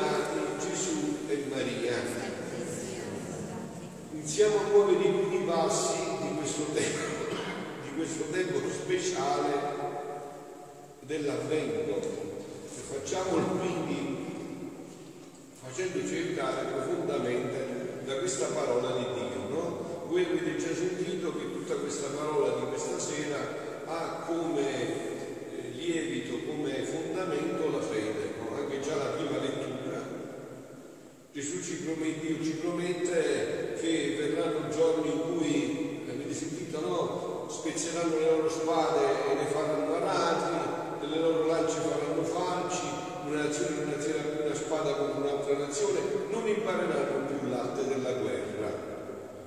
Lodati Gesù e Maria. Iniziamo a muovere i primi passi di questo tempo, di questo tempo speciale dell'avvento. E facciamolo quindi facendoci aiutare profondamente da questa parola di Dio. No? Voi avete già sentito che tutta questa parola di questa sera ha come eh, lievito, come fondamento la fede, no? anche già la prima lettura. Gesù ci promette, Dio ci promette che verranno giorni in cui, avete sentito, no? Spezzeranno le loro spade e ne faranno arati, le loro lance faranno falci, una nazione non alzerà più una spada contro un'altra nazione, non impareranno più l'arte della guerra.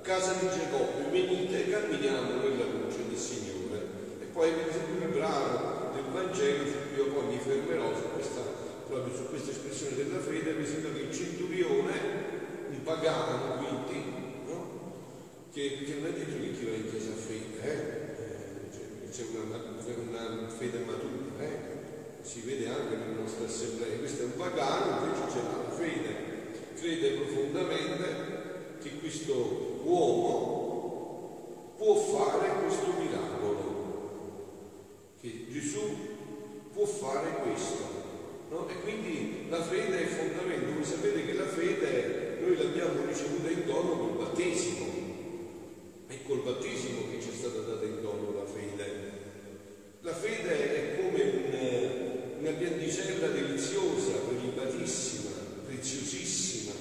Casa di Giacobbe, venite camminiamo nella luce del Signore. E poi avete sentito il brano del Vangelo su cui io poi mi fermerò su questa, proprio su questa espressione della fede, avete sentito che il centurione, un pagano quindi, no? che, che non è detto che chi va in chiesa fede, eh? Eh, cioè, c'è una, una fede matura, eh? si vede anche nelle nostre assemblee, questo è un pagano, invece c'è la fede, crede profondamente che questo uomo può fare questo miracolo, che Gesù può fare questo. no? E quindi la fede è il fondamento. Voi sapete che la fede noi l'abbiamo ricevuta in dono col battesimo. È col battesimo che ci è stata data in dono la fede. La fede è come un- una pianticella deliziosa, prelibatissima, preziosissima,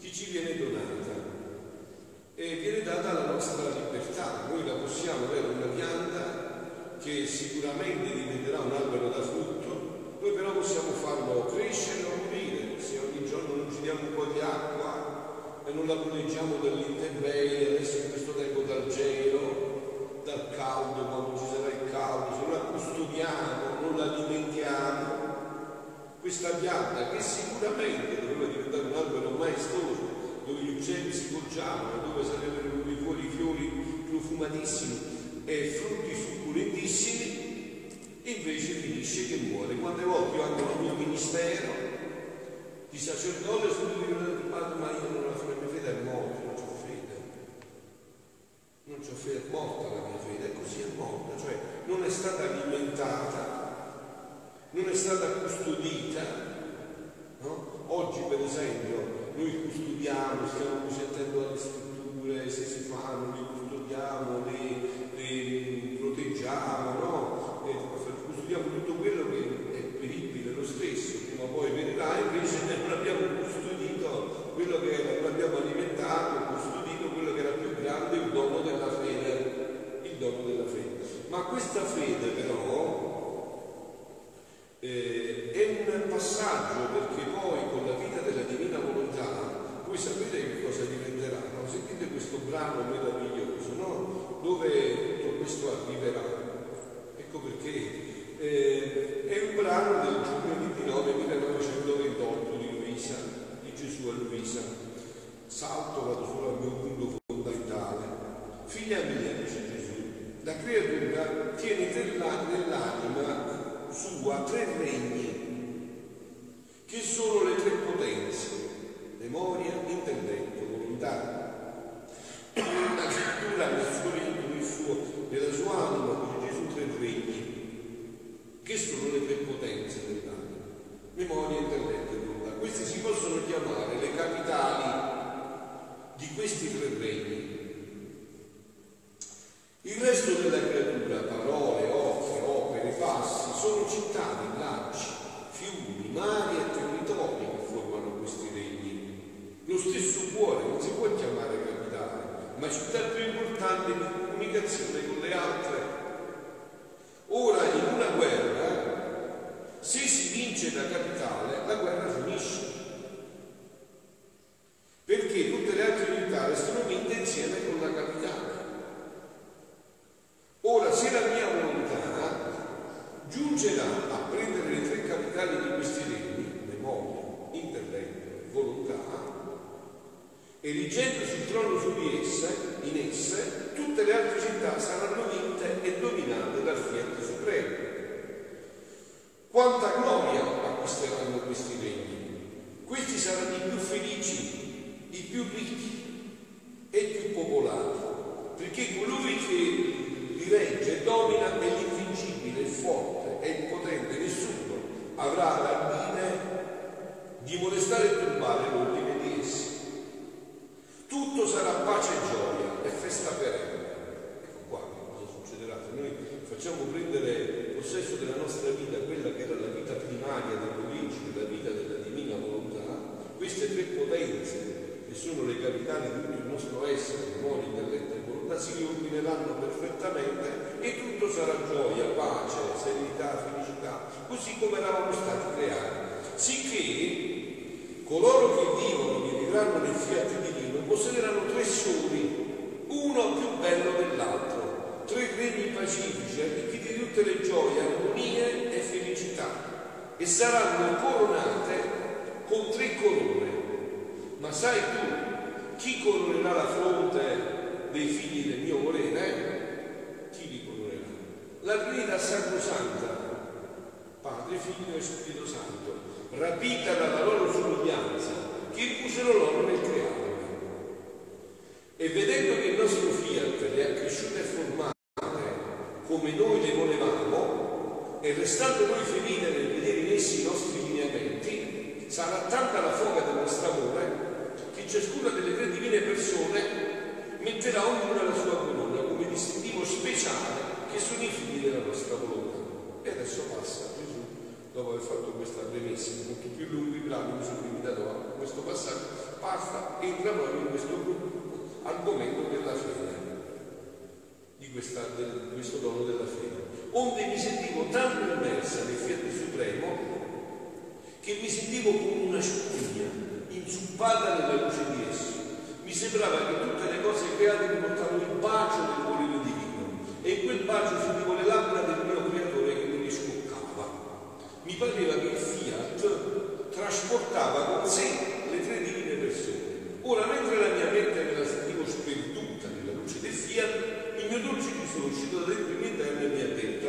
che ci viene donata e viene data la nostra libertà. Noi la possiamo avere una pianta che sicuramente diventerà un albero da frutto, noi però possiamo farlo crescere o morire se ogni giorno non ci diamo un po' proteggiamo dall'intemperie, adesso in questo tempo dal gelo, dal caldo, quando ci sarà il caldo, se non la custodiamo, non la alimentiamo, questa pianta che sicuramente doveva diventare un albero maestoso, dove gli uccelli si poggiavano, dove sarebbero venuti fuori fiori profumatissimi e frutti succulentissimi, invece finisce che muore. Quante volte io anche nel mio ministero di sacerdote sono diventato padre, ma la la mia fede è morta, non ho fede. Fede, è morta la mia fede, è così è morta, cioè non è stata alimentata, non è stata custodita. no? Oggi per esempio noi custodiamo, stiamo sentendo le scritture, se si fanno, le custodiamo, le, le proteggiamo, no? E custodiamo tutto quello che è peribile lo stesso, prima o poi venirà, invece non abbiamo custodito quello che era, non abbiamo alimentato, custodito quello che era più grande, il dono della fede, il dono della fede. Ma questa fede però eh, è un passaggio perché poi con la vita della divina volontà voi sapete che cosa diventerà, no? sentite questo brano meraviglioso, no? dove tutto questo arriverà. Ecco perché eh, è un brano del giugno 29 1928 di Luisa, di Gesù a Luisa. Salto, vado solo al mio punto fondamentale. Figlia mia, dice Gesù, la creatura tiene nella- nell'anima sua tre regni, che sono le tre potenze, memoria, intelletto, volontà. memoria, intelletto e volontà. Questi si possono chiamare le capitali di questi tre regni. Il resto della creatura, parole, occhi, opere, passi, sono città, villaggi, fiumi, mari e territori che formano questi regni. Lo stesso cuore non si può chiamare capitale, ma città più importante di comunicazione con le altre. Ora, in una guerra, se si vince da capitale, la guerra finisce. Perché tutte le altre unità restano vinte insieme con la capitale. Ora, se la mia volontà giungerà a prendere le tre capitali di questi regni, memoria, intelletto, volontà, erigendo sul trono su di esse, in esse, tutte le altre città saranno vinte e dominate dal Fiat Supremo. Quanta gloria acquisteranno questi regni! Questi saranno i più felici, i più ricchi e i più popolati, perché colui che li regge, domina, è l'invincibile, il forte, è il potente, nessuno avrà l'ardine di molestare e turbare l'ordine di essi. Tutto sarà pace e gioia e festa perenne. Ecco qua cosa succederà. Se noi facciamo prendere possesso della nostra vita, quella che era la vita primaria dell'origine, la vita della divina volontà, queste tre potenze che sono le capitali di tutto il nostro essere, memoria, intelletto e volontà, si riordineranno perfettamente e tutto sarà gioia, pace, serenità, felicità, così come eravamo stati creati. Sicché coloro che vivono, che vivranno nel fiat divino, possederanno tre soli, uno più bello dell'altro, tre regni pacifici, arricchiti di tutte le gioie, armonie e felicità, e saranno coronate con tre corone ma sai tu chi coronerà la fronte dei figli del mio volere? Chi li coronerà? La Trinità Sacrosanta, Padre, Figlio e Spirito Santo, rapita dalla loro somiglianza, che impusero loro nel crearli. E vedendo che il nostro fiat le ha cresciute e formate come noi le volevamo, e restando noi felici nel vedere in essi i nostri lineamenti, sarà tanta la foga del nostro amore ciascuna delle tre divine persone metterà ognuna la sua corona come distintivo speciale che sono i figli della nostra volontà. E adesso passa Gesù, dopo aver fatto questa premessa, molto più lungo i brani mi sono limitato a questo passaggio, passa, entra proprio in questo argomento della fede, di, questa, del, di questo dono della fede. Onde mi sentivo tanto immersa nel fiat supremo che mi sentivo come una spugna inzuppata nella luce di esso. Mi sembrava che tutte le cose create mi portavano il bacio del volere divino e in quel bacio sentivo le pareva che il fiat trasportava con sé le tre divine persone. Ora, mentre la mia mente me la sentivo sperduta nella luce del fiat, il mio dolce Gesù uscito da dentro il interno e mi ha detto,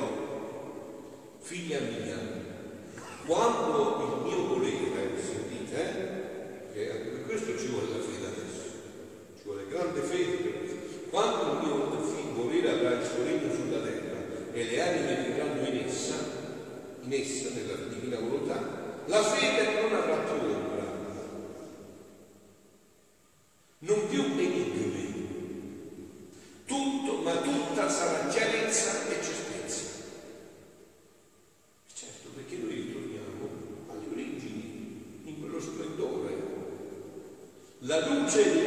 figlia mia, quando il mio volere, sentite, eh, anche per questo ci vuole la fede adesso, ci vuole grande fede. Quando il mio volere avrà il suo regno sulla terra e le anime vivranno in essa, in essa, nella divina volontà, la fede non avrà più ombra, non più enigmi, tutto, ma tutta sarà chiarezza e certezza. Certo, perché noi ritorniamo alle origini, in quello splendore. La luce del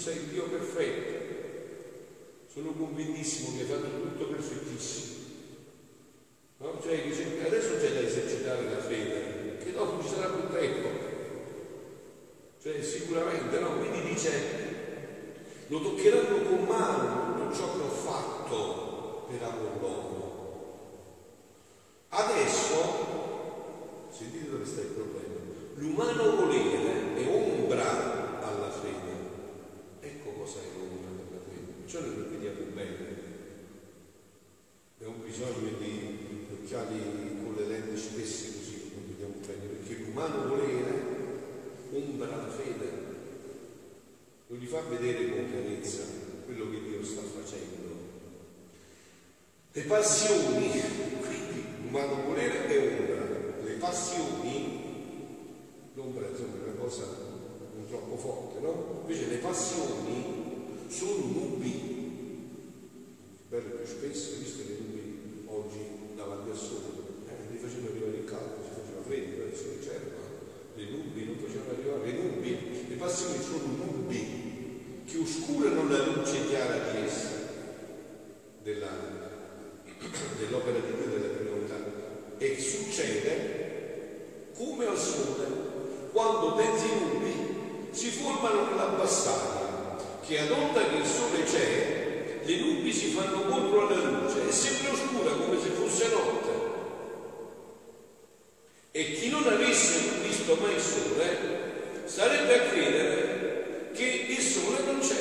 sei il Dio perfetto. Sono convintissimo che hai fatto tutto perfettissimo. No? Cioè, adesso c'è da esercitare la fede, che dopo ci sarà più tempo. Cioè, sicuramente, no? Quindi dice, lo toccheranno con mano tutto ciò che ho fatto per amor loro. Chiarezza quello che Dio sta facendo. Le passioni, quindi l'umano volere è ombra, le passioni, l'ombra insomma è una cosa non troppo forte, no? Invece le passioni sono nubi, bello più spesso, visto le nubi oggi davanti al sole, eh, li facevano arrivare il caldo, si faceva freddo, adesso non c'era, le nubi non facevano arrivare, le nubi, le passioni sono nubi che oscurano la luce chiara di esse, della dell'opera di Dio della prima e succede come al sole quando densi nubi si formano nell'abbassaria che ad onda che il sole c'è le nubi si fanno contro alla luce e sembra oscura come se fosse notte. E chi non avesse visto mai il sole sarebbe a credere sole non c'è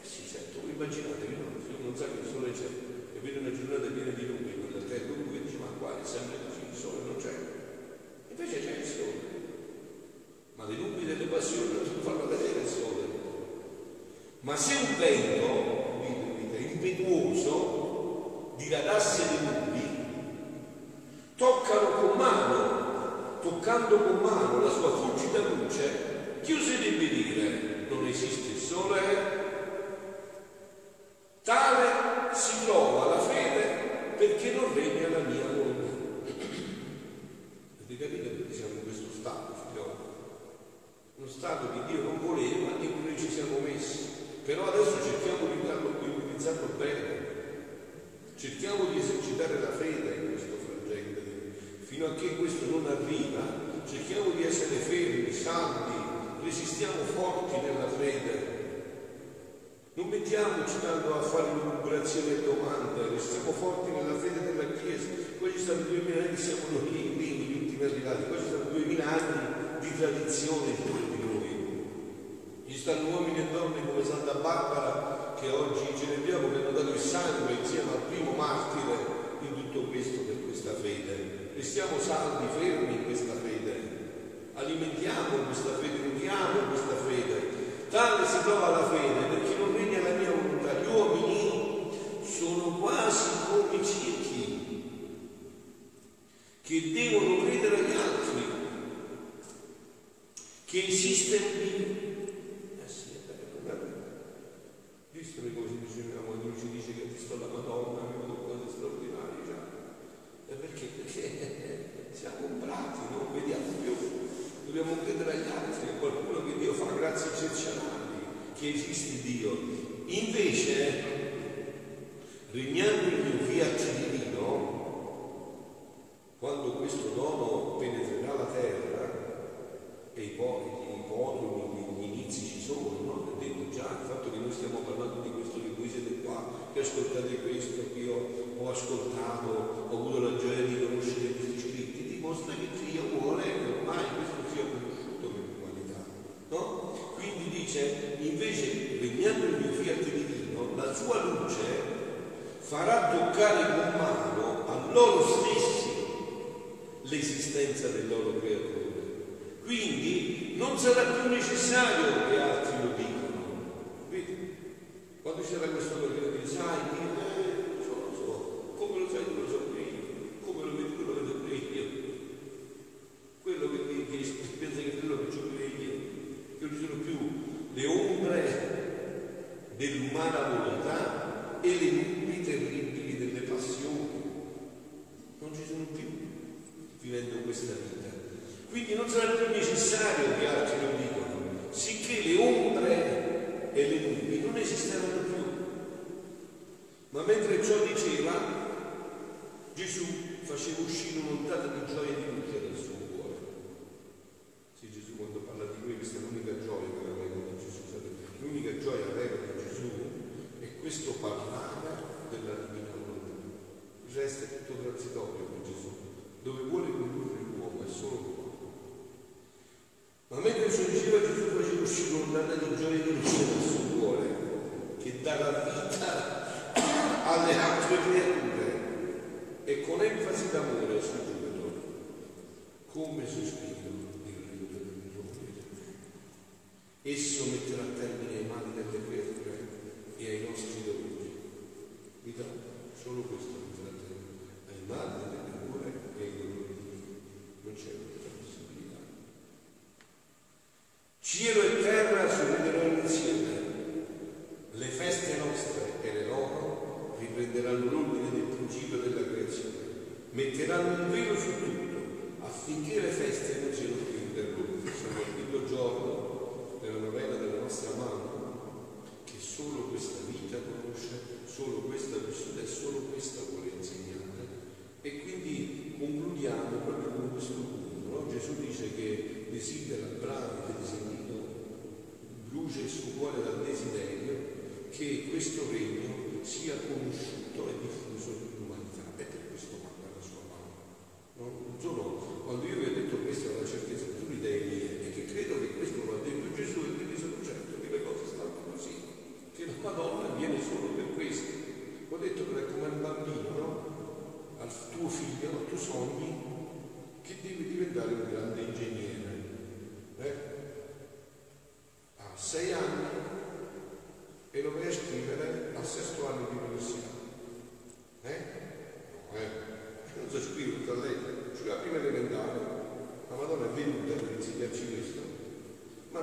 eh sì certo voi immaginatevi uno non sa che il sole c'è e vede una giornata piena di luce, quella terra e dice ma qua è sempre così, il sole non c'è. Invece c'è il sole. Ma le nubi delle passioni non fanno vedere il sole. Ma se un vento, impetuoso, diradasse le nubi, toccano con mano, toccando con mano la sua fulgida luce, chi oserebbe dire non esiste il sole? Tale si trova la fede perché non regna la mia volontà. Avete capito perché siamo in questo stato, figliolo? Uno stato che Dio non voleva e cui noi ci siamo messi. Però adesso cerchiamo di, di utilizzarlo bene. Cerchiamo di esercitare la fede in questo frangente. Fino a che questo non arriva, cerchiamo di essere fermi, saldi, resistiamo forti nella fede non mettiamoci tanto a fare lucubrazioni e domande, restiamo forti nella fede della Chiesa. Poi ci stanno duemila anni, siamo noi i primi, gli ultimi arrivati, poi ci stanno duemila anni di tradizione di noi. Ci stanno uomini e donne come Santa Barbara che oggi celebriamo, che hanno dato il sangue insieme al primo martire in tutto questo per questa fede. Restiamo saldi, fermi in questa fede. Alimentiamo questa fede, nutriamo questa fede. Tale si trova la fede perché non regna la mia volontà. Gli uomini sono quasi come ciechi che devono credere agli altri che esiste un Dio. Eh sì, è vero, Visto come si diceva quando ci dice che ha visto la Madonna, ha avuto cose straordinarie già. E perché? Perché siamo comprati, non vediamo più. Dobbiamo credere agli altri, a qualcuno che Dio fa grazie eccezionali, che esiste Dio. Invece, regnando il fiat divino, quando questo dono penetrerà la terra, e i, podromi, gli inizi ci sono, no? È detto già, il fatto che noi stiamo parlando di questo, che voi siete qua, che ascoltate questo, che io ho ascoltato, ho avuto la gioia di conoscere questi scritti, dimostra che Dio vuole che ormai questo sia conosciuto per l'umanità. No? Quindi dice, invece, regnando il mio fiat divino, la sua luce farà toccare con mano a loro stessi l'esistenza del loro creatore. Quindi non sarà più necessario che altri lo dicano. Vedi? Quando c'era questo periodo di sai,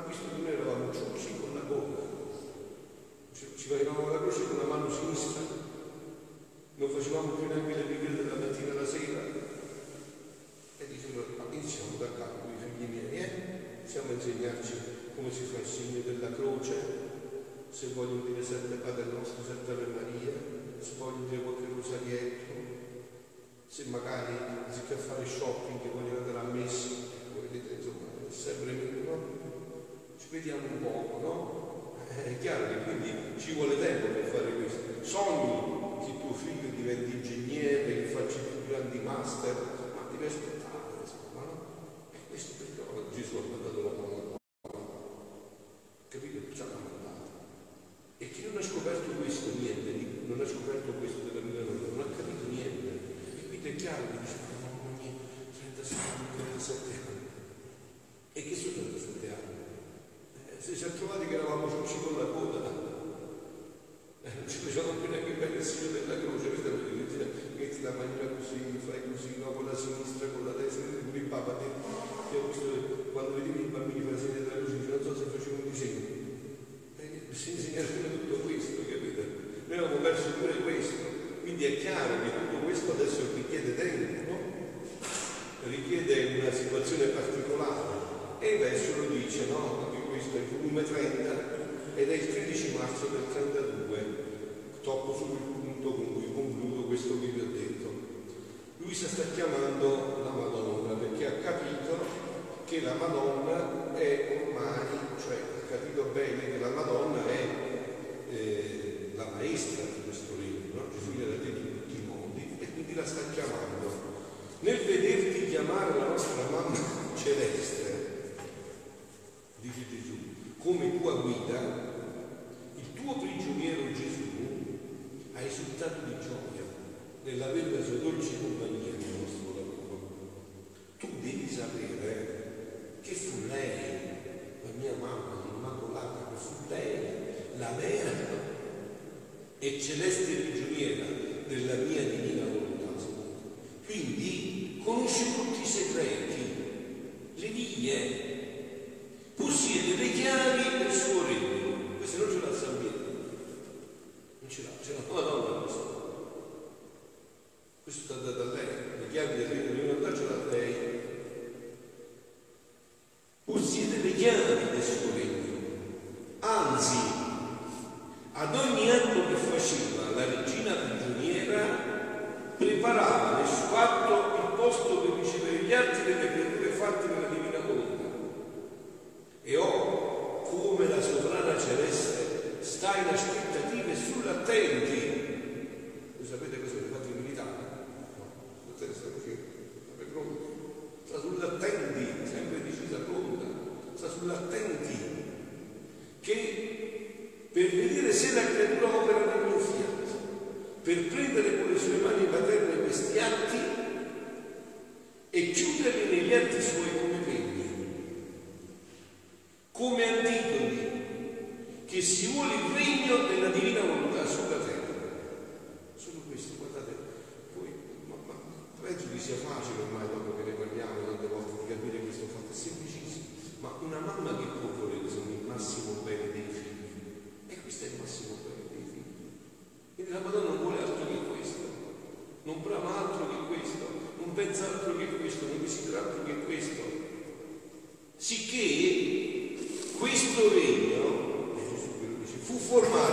che noi eravamo così con la gola, ci, facevamo la croce con la mano sinistra, non facevamo più neanche le preghiere dalla mattina alla sera, e dicevano, iniziamo da capo, i figli miei, eh? Iniziamo a insegnarci come si fa il segno della croce, se vogliono dire sette Padre nostro, sette Ave Maria, se vogliono dire qualche rosarietto, se magari anziché fare shopping vogliono andare a messa, vedete insomma, è sempre vediamo un poco, no? È chiaro che quindi ci vuole tempo per fare questo. Sogni che tuo figlio diventi ingegnere, che faccia più grandi master, ma devi aspettare, insomma, no? E questo perché Gesù ha mandato la parola. Capito? Ci ha mandato. E chi non ha scoperto questo, niente, non ha scoperto questo della vita nostra, non ha capito niente. E quindi è chiaro che dice, ma mamma mia, 36 anni, 37 anni. E che sono 37 anni? Eh, se ci ha trovati che eravamo ciucci con la coda, eh, non ci facevamo più neanche bene il segno della croce, questa è metti, metti la manina così, fai così, no, con la sinistra, con la destra, pure il Papa te, che ho visto quando vedevi i bambini fare il segno della croce, non so se facevo un disegno. Eh, si insegna tutto questo, capite? Noi abbiamo perso pure questo, quindi è chiaro che tutto questo adesso richiede tempo, no? Richiede una situazione particolare. E il verso lo dice, no? Anche questo è il volume 30 ed è il 13 marzo del 32. Tocco sul punto con cui concludo questo che vi ho detto. Lui si sta chiamando la Madonna perché ha capito che la Madonna è ormai, cioè ha capito bene che la Madonna è eh, la maestra di questo regno, no? Gesù gliel'ha detto in tutti i modi e quindi la sta chiamando. Chiamare la nostra mamma celeste, dice Gesù, come tua guida, il tuo prigioniero Gesù ha esultato di gioia nell'avere la sua dolce compagnia nel nostro lavoro. Tu devi sapere che fu lei, la mia mamma, l'Immacolata, che fu lei la vera e celeste prigioniera della mia divina volontà. Quindi conosce tutti i segreti, le vie, sull'attenti che per vedere se la creatura opera nel mio per prendere con le sue mani paterne questi atti e chiuderli negli atti suoi formare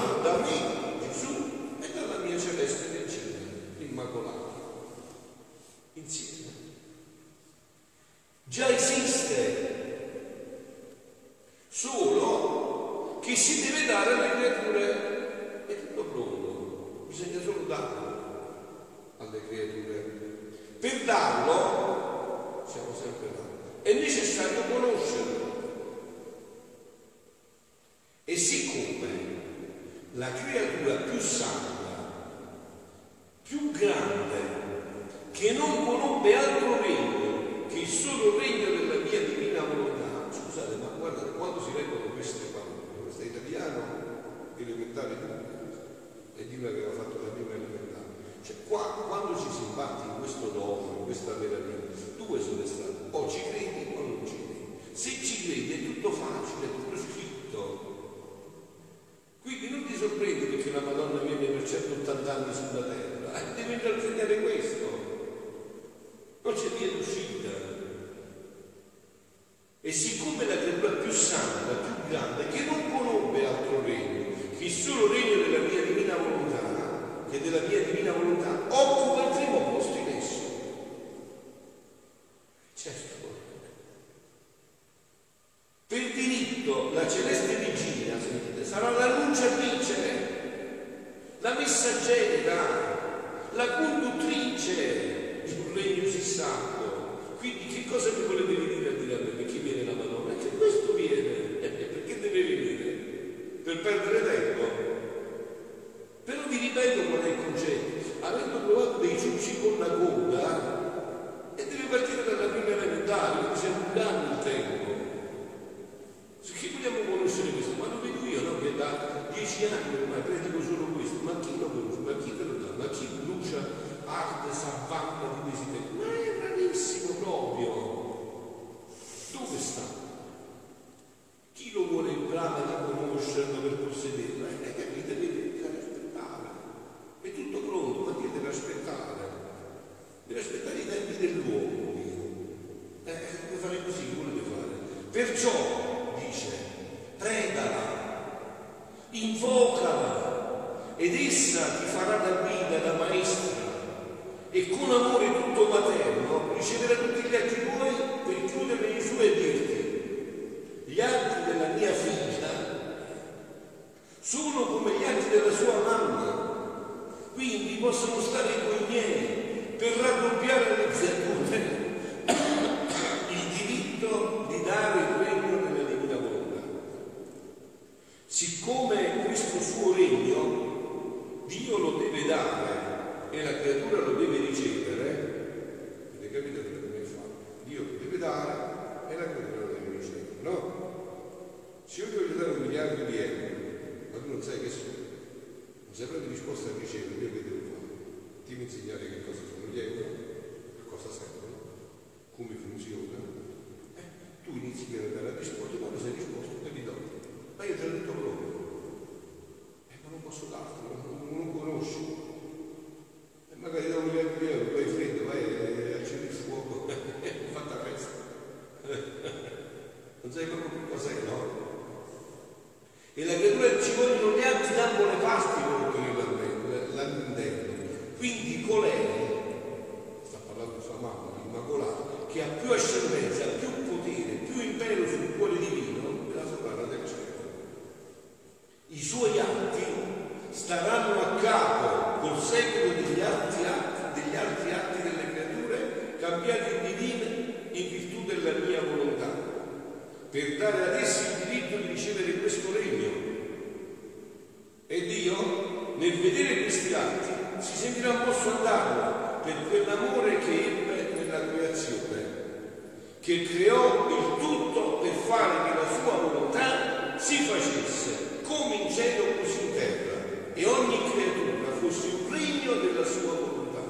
che creò il tutto per fare che la sua volontà si facesse come in cielo così in terra e ogni creatura fosse un regno della sua volontà.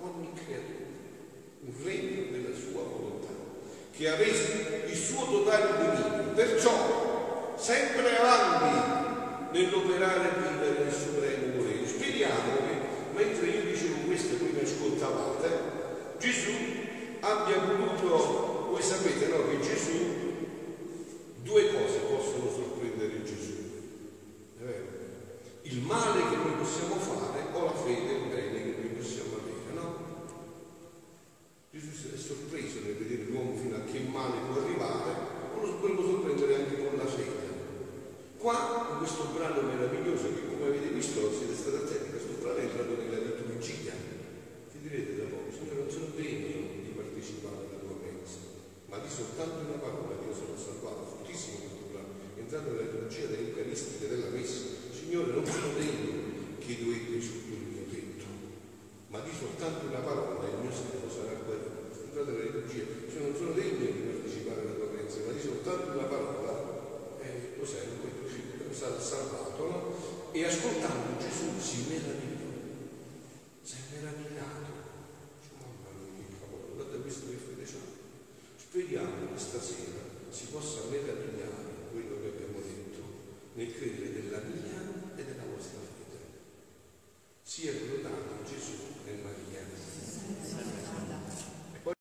Ogni creatura, un regno della sua volontà, che avesse il suo totale dominio. Perciò, sempre avanti nell'operare e vivere nel supremo volere. Speriamo che, mentre io dicevo questo e voi mi ascoltavate, Gesù abbia voluto, voi sapete no, che Gesù, due cose possono sorprendere Gesù. Il male che noi possiamo fare o la fede, il bene che noi possiamo avere, no? Gesù è sorpreso nel vedere l'uomo fino a che male può arrivare, o lo volevo sorprendere anche con la fede. Qua, in questo brano meraviglioso, che come avete visto, siete stati attenti, questo brano è entrato nella liturgia. Ti direte da poco, Signore, non sono degno di partecipare alla ma di soltanto una parola io sono salvato, fortissimo questo brano, è entrato nella liturgia dell'Eucaristica della messa. Signore, non sono degno che dovete il mio tetto, ma di soltanto una parola il mio servo sarà guarito. È entrato nella liturgia, cioè non sono degno di partecipare alla tua messa, ma di soltanto una parola e lo servo stato salvato, no? E ascoltando Gesù si meravigliò, si è meravigliato. Dice, Mamma mia, che cavolo, guarda questo che fede c'ha. Speriamo che stasera si possa meravigliare quello che abbiamo detto nel credere della mia e della vostra fede. Sia lodato Gesù e Maria.